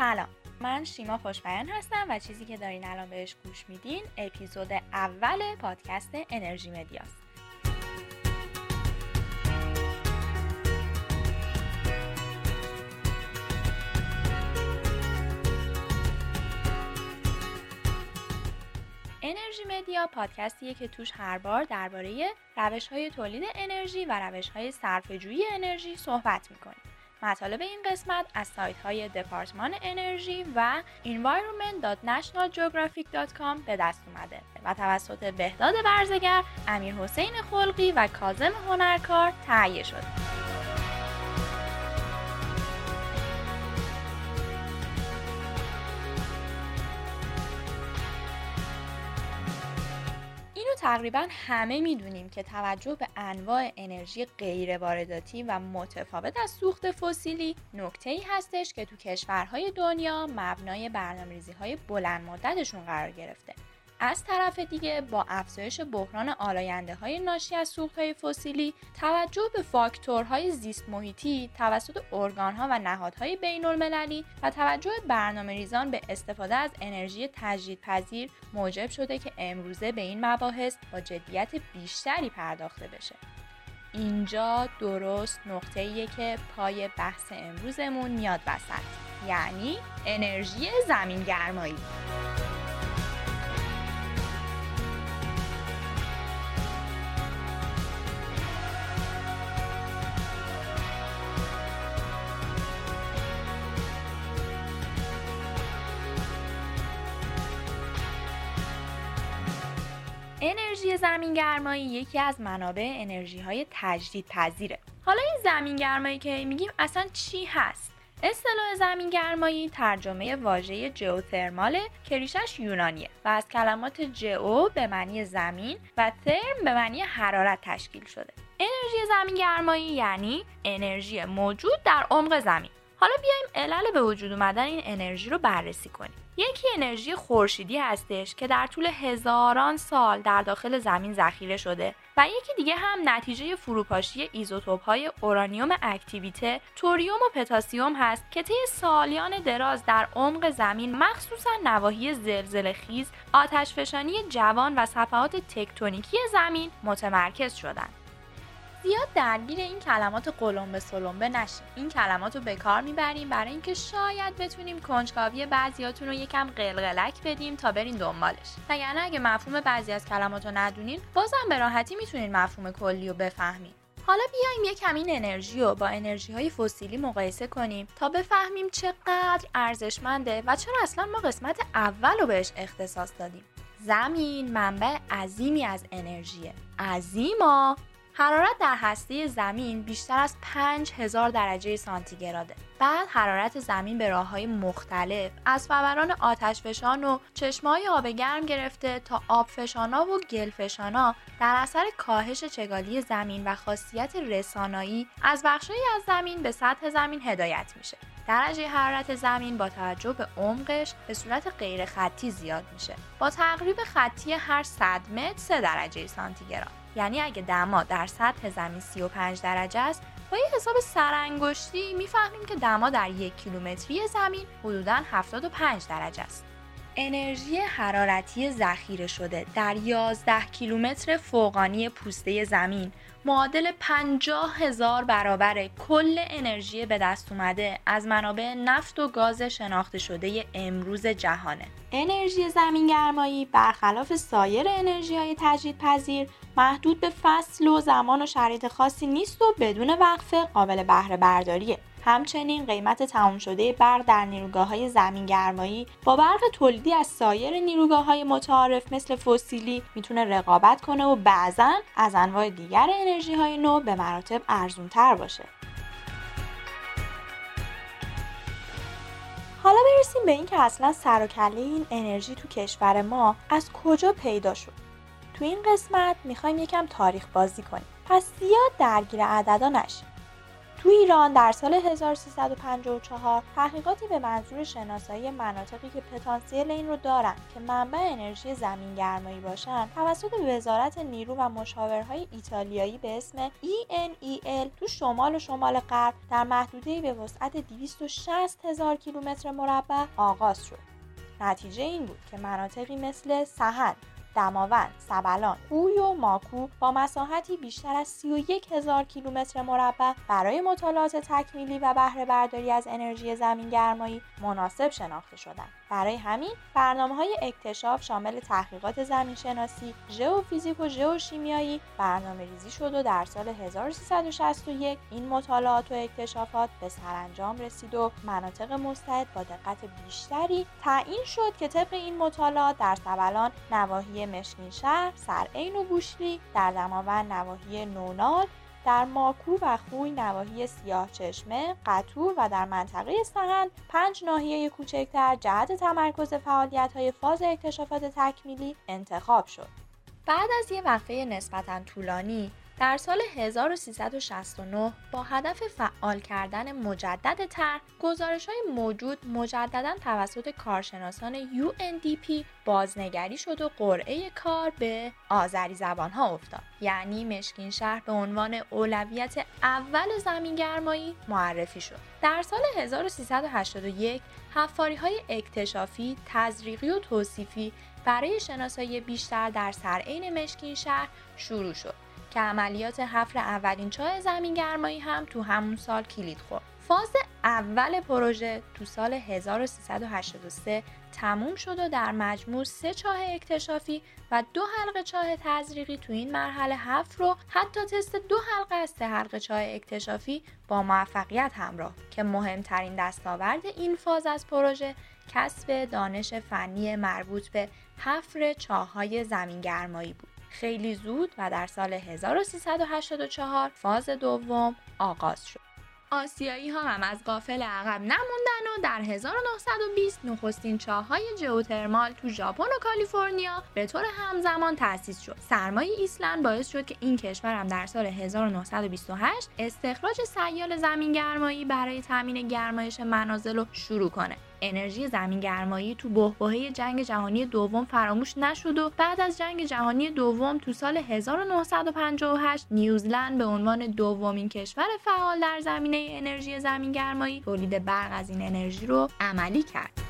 سلام من شیما خوشبیان هستم و چیزی که دارین الان بهش گوش میدین اپیزود اول پادکست انرژی مدیاست انرژی مدیا پادکستیه که توش هر بار درباره روش های تولید انرژی و روش های صرفه‌جویی انرژی صحبت می‌کنیم. مطالب این قسمت از سایت های دپارتمان انرژی و environment.nationalgeographic.com به دست اومده و توسط بهداد برزگر، امیر حسین خلقی و کازم هنرکار تهیه شده. تقریبا همه می‌دونیم که توجه به انواع انرژی غیر وارداتی و متفاوت از سوخت فسیلی نکته ای هستش که تو کشورهای دنیا مبنای برنامه‌ریزی های بلند مدتشون قرار گرفته. از طرف دیگه با افزایش بحران آلاینده های ناشی از سوخت های فسیلی توجه به فاکتورهای زیست محیطی توسط ارگان ها و نهادهای بین المللی و توجه برنامه ریزان به استفاده از انرژی تجدیدپذیر موجب شده که امروزه به این مباحث با جدیت بیشتری پرداخته بشه. اینجا درست نقطه ایه که پای بحث امروزمون میاد وسط. یعنی انرژی زمین گرمایی زمین گرمایی یکی از منابع انرژی های تجدید پذیره حالا این زمین گرمایی که میگیم اصلا چی هست؟ اصطلاح زمین گرمایی ترجمه واژه جئوترماله که ریشش یونانیه و از کلمات جئو به معنی زمین و ترم به معنی حرارت تشکیل شده. انرژی زمین گرمایی یعنی انرژی موجود در عمق زمین. حالا بیایم علل به وجود اومدن این انرژی رو بررسی کنیم. یکی انرژی خورشیدی هستش که در طول هزاران سال در داخل زمین ذخیره شده و یکی دیگه هم نتیجه فروپاشی ایزوتوپ های اورانیوم اکتیویته، توریوم و پتاسیوم هست که طی سالیان دراز در عمق زمین مخصوصا نواحی زلزله خیز، آتشفشانی جوان و صفحات تکتونیکی زمین متمرکز شدند. زیاد درگیر این کلمات قلم به سلمبه نشیم. این کلمات رو به کار می‌بریم برای اینکه شاید بتونیم کنجکاوی بعضیاتون رو یکم قلقلک بدیم تا برین دنبالش. وگرنه اگه مفهوم بعضی از کلمات رو ندونین بازم به راحتی می‌تونین مفهوم کلی رو بفهمین. حالا بیایم یکم این انرژی رو با انرژی های فسیلی مقایسه کنیم تا بفهمیم چقدر ارزشمنده و چرا اصلا ما قسمت اول رو بهش اختصاص دادیم. زمین منبع عظیمی از انرژیه. عظیما! حرارت در هسته زمین بیشتر از 5000 درجه سانتیگراده. بعد حرارت زمین به راه های مختلف از فوران آتشفشان و چشمهای آب گرم گرفته تا آبفشانا و گلفشانا در اثر کاهش چگالی زمین و خاصیت رسانایی از بخشهایی از زمین به سطح زمین هدایت میشه. درجه حرارت زمین با توجه به عمقش به صورت غیر خطی زیاد میشه. با تقریب خطی هر 100 متر 3 درجه سانتیگراد. یعنی اگه دما در سطح زمین 35 درجه است با یه حساب سرانگشتی می‌فهمیم که دما در یک کیلومتری زمین حدوداً 75 درجه است. انرژی حرارتی ذخیره شده در 11 کیلومتر فوقانی پوسته زمین معادل 50 هزار برابر کل انرژی به دست اومده از منابع نفت و گاز شناخته شده امروز جهانه. انرژی زمین گرمایی برخلاف سایر انرژی های تجدید پذیر محدود به فصل و زمان و شرایط خاصی نیست و بدون وقفه قابل بهره برداریه. همچنین قیمت تمام شده برق در نیروگاه های زمین گرمایی با برق تولیدی از سایر نیروگاه های متعارف مثل فسیلی می‌تونه رقابت کنه و بعضا از انواع دیگر انرژی های نو به مراتب ارزون تر باشه. حالا برسیم به اینکه اصلا سر و کله این انرژی تو کشور ما از کجا پیدا شد. تو این قسمت می‌خوایم یکم تاریخ بازی کنیم. پس زیاد درگیر عددا نشیم. تو ایران در سال 1354 تحقیقاتی به منظور شناسایی مناطقی که پتانسیل این رو دارن که منبع انرژی زمین گرمایی باشن توسط وزارت نیرو و مشاورهای ایتالیایی به اسم ENEL تو شمال و شمال غرب در محدوده به وسعت 260 هزار کیلومتر مربع آغاز شد. نتیجه این بود که مناطقی مثل سهند دماوند، سبلان، خوی و ماکو با مساحتی بیشتر از 31 هزار کیلومتر مربع برای مطالعات تکمیلی و بهره برداری از انرژی زمین گرمایی مناسب شناخته شدند. برای همین برنامه های اکتشاف شامل تحقیقات زمین شناسی، ژئوفیزیک و ژئوشیمیایی برنامه ریزی شد و در سال 1361 این مطالعات و اکتشافات به سرانجام رسید و مناطق مستعد با دقت بیشتری تعیین شد که طبق این مطالعات در سبلان نواحی مشکین شهر، سرعین و بوشلی، در دماوند نواحی نونال در ماکو و خوی نواحی سیاه چشمه، قطور و در منطقه سهند پنج ناحیه کوچکتر جهت تمرکز فعالیت های فاز اکتشافات تکمیلی انتخاب شد. بعد از یه وقفه نسبتا طولانی در سال 1369 با هدف فعال کردن مجدد طرح گزارش های موجود مجددا توسط کارشناسان UNDP بازنگری شد و قرعه کار به آذری زبان ها افتاد. یعنی مشکین شهر به عنوان اولویت اول زمینگرمایی معرفی شد. در سال 1381 حفاری های اکتشافی، تزریقی و توصیفی برای شناسایی بیشتر در سرعین مشکین شهر شروع شد. که عملیات حفر اولین چاه زمین گرمایی هم تو همون سال کلید خورد. فاز اول پروژه تو سال 1383 تموم شد و در مجموع سه چاه اکتشافی و دو حلقه چاه تزریقی تو این مرحله حفر رو حتی تست دو حلقه از سه حلقه چاه اکتشافی با موفقیت همراه که مهمترین دستاورد این فاز از پروژه کسب دانش فنی مربوط به حفر چاهای زمین گرمایی بود. خیلی زود و در سال 1384 فاز دوم آغاز شد. آسیایی ها هم از قافل عقب نموندن و در 1920 نخستین چاهای جئوترمال تو ژاپن و کالیفرنیا به طور همزمان تأسیس شد. سرمایه ایسلند باعث شد که این کشور هم در سال 1928 استخراج سیال زمین گرمایی برای تامین گرمایش منازل رو شروع کنه. انرژی زمین گرمایی تو بحبوحه جنگ جهانی دوم فراموش نشد و بعد از جنگ جهانی دوم تو سال 1958 نیوزلند به عنوان دومین کشور فعال در زمینه انرژی زمین گرمایی تولید برق از این انرژی رو عملی کرد.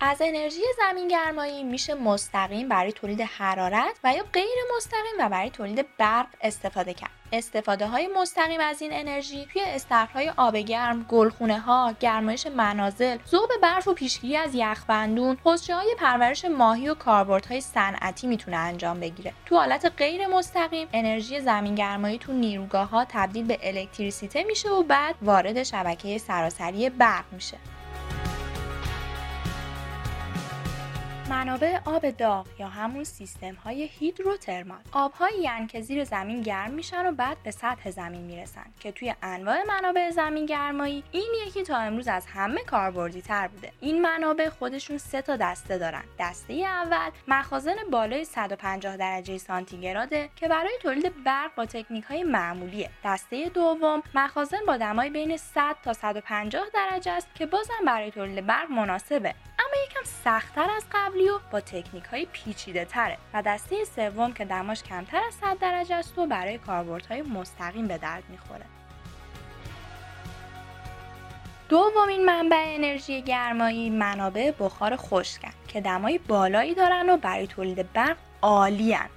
از انرژی زمین گرمایی میشه مستقیم برای تولید حرارت و یا غیر مستقیم و برای تولید برق استفاده کرد. استفاده های مستقیم از این انرژی توی استخرهای آب گرم، گلخونه ها، گرمایش منازل، ذوب برف و پیشگیری از یخبندون، حوزچه های پرورش ماهی و کاربردهای صنعتی می‌تونه انجام بگیره. تو حالت غیر مستقیم انرژی زمین گرمایی تو نیروگاه ها تبدیل به الکتریسیته میشه و بعد وارد شبکه سراسری برق میشه. منابع آب داغ یا همون سیستم های هیدروترمال آبهایی یعنی که زیر زمین گرم میشن و بعد به سطح زمین می‌رسن که توی انواع منابع زمین گرمایی این یکی تا امروز از همه کاربردی تر بوده. این منابع خودشون سه تا دسته دارن. دسته اول مخازن بالای 150 درجه سانتیگراده که برای تولید برق با تکنیک های معمولیه. دسته دوم مخازن با دمای بین 100 تا 150 درجه است که بازم برای تولید برق مناسبه. یکم سختتر از قبلی و با تکنیک های پیچیده تره و دسته سوم که دماش کمتر از 100 درجه است و برای کاربردهای مستقیم به درد می‌خوره. دومین منبع انرژی گرمایی منابع بخار خشکن که دمای بالایی دارن و برای تولید برق عالیان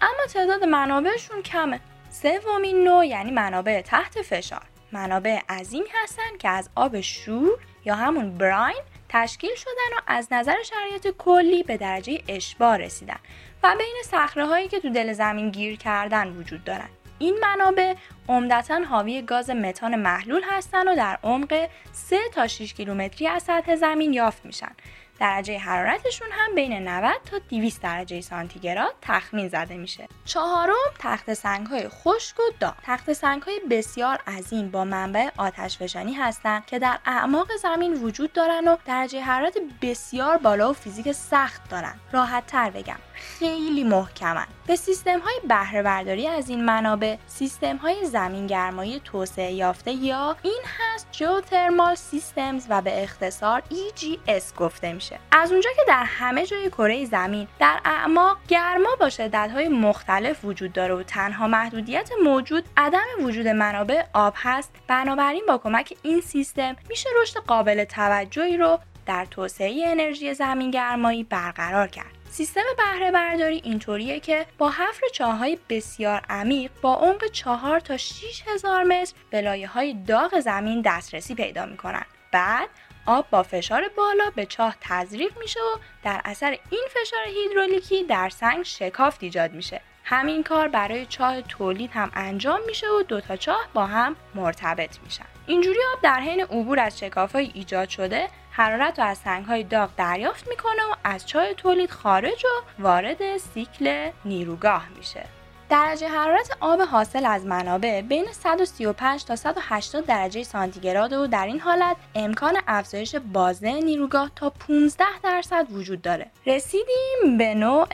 اما تعداد منابعشون کمه. سومین نوع یعنی منابع تحت فشار. منابع عظیم هستن که از آب شور یا همون براین تشکیل شدن و از نظر شرایط کلی به درجه اشباع رسیدن و بین صخره هایی که تو دل زمین گیر کردن وجود دارند. این منابع عمدتا حاوی گاز متان محلول هستند و در عمق 3 تا 6 کیلومتری از سطح زمین یافت میشن. درجه حرارتشون هم بین 90 تا 200 درجه سانتیگراد تخمین زده میشه. چهارم تخت سنگ های خشک و داغ تخت سنگ های بسیار عظیم با منبع آتش فشانی هستند که در اعماق زمین وجود دارن و درجه حرارت بسیار بالا و فیزیک سخت دارن. راحت تر بگم خیلی محکمن. به سیستم های بهره برداری از این منابع سیستم های زمین گرمایی توسعه یافته یا این هست جیوترمال سیستمز و به اختصار EGS گفته میشه. از اونجا که در همه جای کره زمین در اعماق گرما با شدت های مختلف وجود داره و تنها محدودیت موجود عدم وجود منابع آب هست. بنابراین با کمک این سیستم میشه رشد قابل توجهی رو در توسعه انرژی زمین گرمایی برقرار کرد. سیستم بهره برداری اینطوریه که با حفر چاهای بسیار عمیق با عمق 4 تا 6 هزار متر به لایه های داغ زمین دسترسی پیدا می‌کنن. بعد آب با فشار بالا به چاه تزریق میشه و در اثر این فشار هیدرولیکی در سنگ شکافت ایجاد میشه. همین کار برای چاه تولید هم انجام میشه و دوتا چاه با هم مرتبط میشن. اینجوری آب در حین عبور از شکافهای ایجاد شده حرارت رو از های داغ دریافت می‌کنه و از چای تولید خارج و وارد سیکل نیروگاه میشه. درجه حرارت آب حاصل از منابع بین 135 تا 180 درجه سانتیگراد و در این حالت امکان افزایش بازه نیروگاه تا 15 درصد وجود داره. رسیدیم به نوع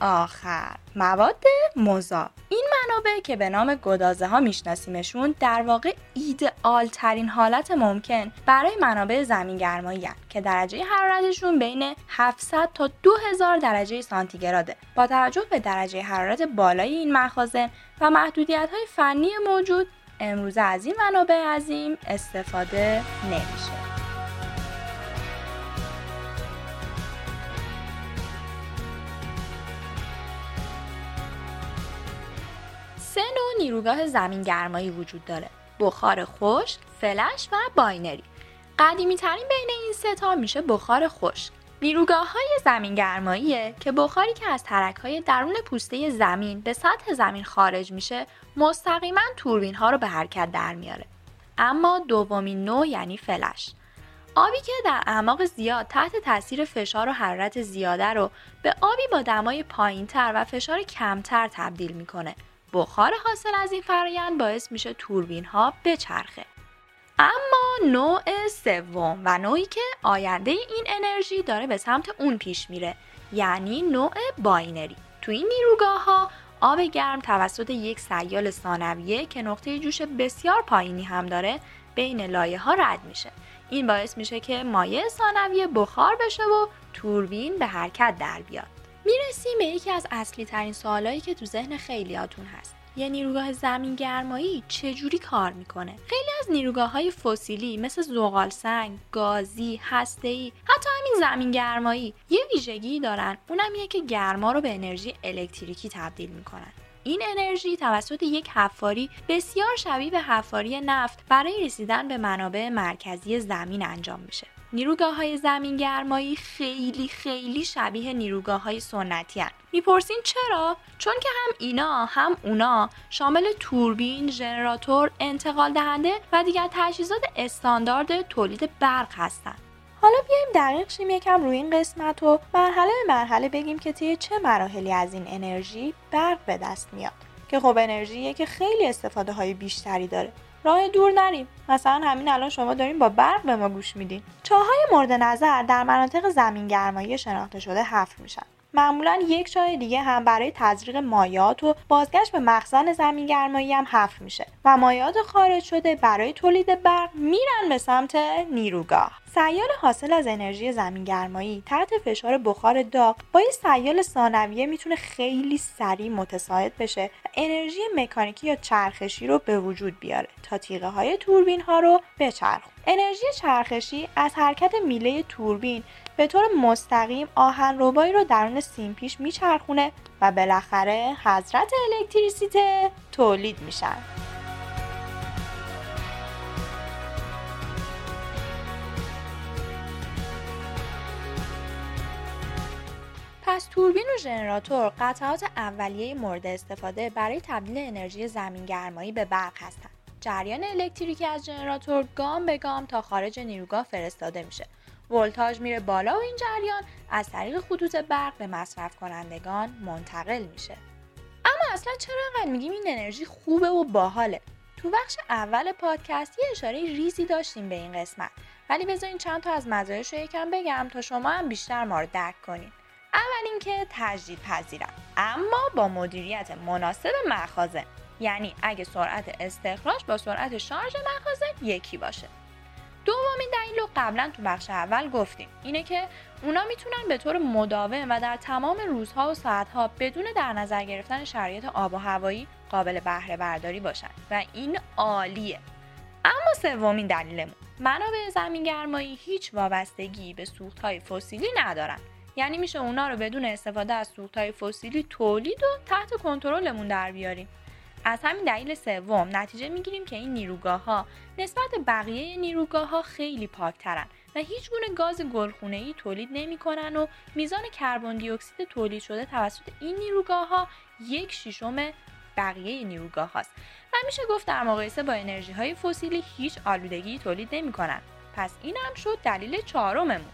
آخر مواد مذاب این منابع که به نام گدازه ها میشناسیمشون در واقع ایدئال ترین حالت ممکن برای منابع زمین گرمایی که درجه حرارتشون بین 700 تا 2000 درجه سانتیگراده. با توجه به درجه حرارت بالای این مخازن و محدودیت های فنی موجود امروزه از این منابع عظیم استفاده نمیشه. نیروگاه زمین گرمایی وجود داره. بخار خشک، فلش و binary. قدیمی ترین بین این سه تا میشه بخار خشک. نیروگاه های زمین گرماییه که بخاری که از ترک های درون پوسته زمین به سطح زمین خارج میشه مستقیما توربین ها رو به حرکت در میاره. اما دومین نوع یعنی فلش. آبی که در اعماق زیاد تحت تاثیر فشار و حرارت زیاده رو به آبی با دمای پایینتر و فشار کمتر تبدیل می‌کنه. بخار حاصل از این فرایند باعث میشه توربین ها بچرخه. اما نوع سوم و نوعی که آینده این انرژی داره به سمت اون پیش میره یعنی نوع binary. تو این نیروگاه ها آب گرم توسط یک سیال ثانویه که نقطه جوش بسیار پایینی هم داره بین لایه ها رد میشه. این باعث میشه که مایع ثانویه بخار بشه و توربین به حرکت در بیاد. می‌رسیم به یکی از اصلی ترین سوالایی که تو ذهن خیلیاتون هست. یه نیروگاه زمین گرمایی چجوری کار می‌کنه؟ خیلی از نیروگاه های فسیلی مثل زغال سنگ گازی هسته‌ای حتی همین زمین گرمایی یه ویژگی دارن. اونم اینه که گرما رو به انرژی الکتریکی تبدیل می‌کنن. این انرژی توسط یک حفاری بسیار شبیه به حفاری نفت برای رسیدن به منابع مرکزی زمین انجام میشه. نیروگاه های زمین گرمایی خیلی خیلی شبیه نیروگاه های سنتی هن. می‌پرسین چرا؟ چون که هم اینا هم اونا شامل توربین، ژنراتور، انتقال دهنده و دیگر تجهیزات استاندارد تولید برق هستند. حالا بیایم دقیق شیم یکم روی این قسمت و مرحله به مرحله بگیم که طی چه مراحلی از این انرژی برق به دست میاد که خب انرژیه که خیلی استفاده های بیشتری داره راه دور نریم. مثلا همین الان شما داریم با برق به ما گوش میدین. چاهای مورد نظر در مناطق زمین گرمایی شناخته شده حفر میشن. معمولا یک چاه دیگه هم برای تزریق مایات و بازگشت به مخزن زمین گرمایی هم حفر میشه و مایات خارج شده برای تولید برق میرن به سمت نیروگاه. سیال حاصل از انرژی زمین گرمایی تحت فشار بخار داغ با این سیال ثانویه می‌تونه خیلی سریع متساعد بشه و انرژی مکانیکی یا چرخشی رو به وجود بیاره تا تیغه های توربین ها رو بچرخون انرژی چرخشی از حرکت میله توربین به طور مستقیم آهن روبایی رو درون سیمپیش میچرخونه و بالاخره حضرت الکتریسیته تولید میشن پس توربین و ژنراتور قطعات اولیه مورد استفاده برای تبدیل انرژی زمین گرمایی به برق هستند. جریان الکتریکی از ژنراتور گام به گام تا خارج نیروگاه فرستاده میشه. ولتاژ میره بالا و این جریان از طریق خطوط برق به مصرف کنندگان منتقل میشه. اما اصلا چرا انقدر میگیم این انرژی خوبه و باحاله؟ تو بخش اول پادکست یه اشاره ریزی داشتیم به این قسمت. ولی بذارین چند تا از مزایاش رو یکم بگم تا شما هم بیشتر ما رو درک کنین. اول اینکه تجدید پذیرم. اما با مدیریت مناسب مخازن یعنی اگه سرعت استخراج با سرعت شارژ مخازن یکی باشه. دومین دلیل رو قبلا تو بخش اول گفتیم. اینه که اونا می‌تونن به طور مداوم و در تمام روزها و ساعتها بدون در نظر گرفتن شرایط آب و هوایی قابل بهره برداری باشن. و این عالیه. اما سومین دلیلمون. منابع زمینگرمایی هیچ وابستگی به سوختهای فسیلی ندارن. یعنی میشه اونا رو بدون استفاده از سوختهای فسیلی تولید و تحت کنترلمون در بیاریم. از همین دلیل سوم نتیجه می‌گیریم که این نیروگاه ها نسبت بقیه نیروگاه ها خیلی پاکترن و هیچ گونه گاز گلخونه ای تولید نمی‌کنن و میزان کربن دی اکسید تولید شده توسط این نیروگاه ها یک ششم بقیه نیروگاه هاست. و میشه گفت در مقایسه با انرژی های فسیلی هیچ آلودگی تولید نمی‌کنن. پس این هم شد دلیل چهارممون.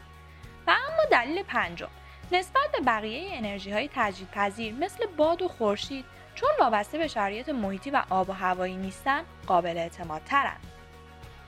و اما دلیل پنجم. نسبت به بقیه انرژی های تجدیدپذیر مثل باد و خورشید چون وابسته به شرایط محیطی و آب و هوایی نیستن قابل اعتماد ترن.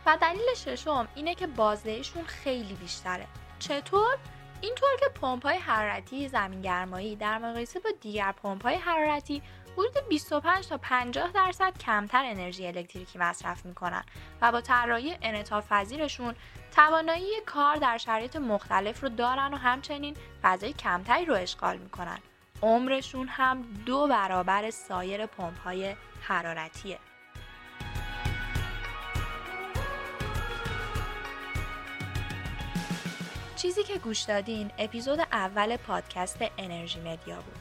و دلیل ششم اینه که بازدهیشون خیلی بیشتره. چطور؟ اینطور که پمپ های حرارتی زمینگرمایی در مقایسه با دیگر پمپ های حرارتی حدود 25 تا 50 درصد کمتر انرژی الکتریکی مصرف می‌کنن و با طراحی انعطاف پذیرشون توانایی کار در شرایط مختلف رو دارن و همچنین فضای کمتری رو اشغال می‌کنن عمرشون هم دو برابر سایر پمپ های حرارتیه. چیزی که گوش دادین اپیزود اول پادکست انرژی مدیا بود.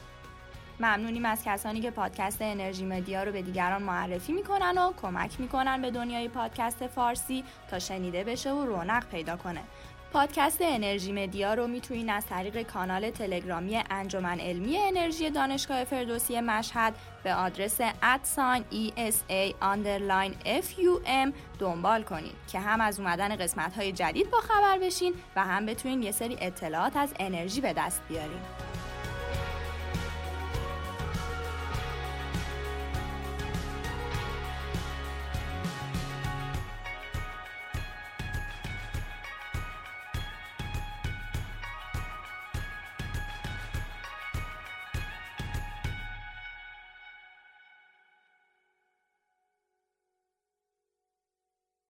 ممنونیم از کسانی که پادکست انرژی مدیا رو به دیگران معرفی می‌کنن و کمک می‌کنن به دنیای پادکست فارسی تا شنیده بشه و رونق پیدا کنه. پادکست انرژی مدیا رو می‌تونین از طریق کانال تلگرامی انجمن علمی انرژی دانشگاه فردوسی مشهد به آدرس ادساین ESA FUM دنبال کنید که هم از اومدن قسمت های جدید با خبر بشین و هم بتونین یه سری اطلاعات از انرژی به دست بیارین.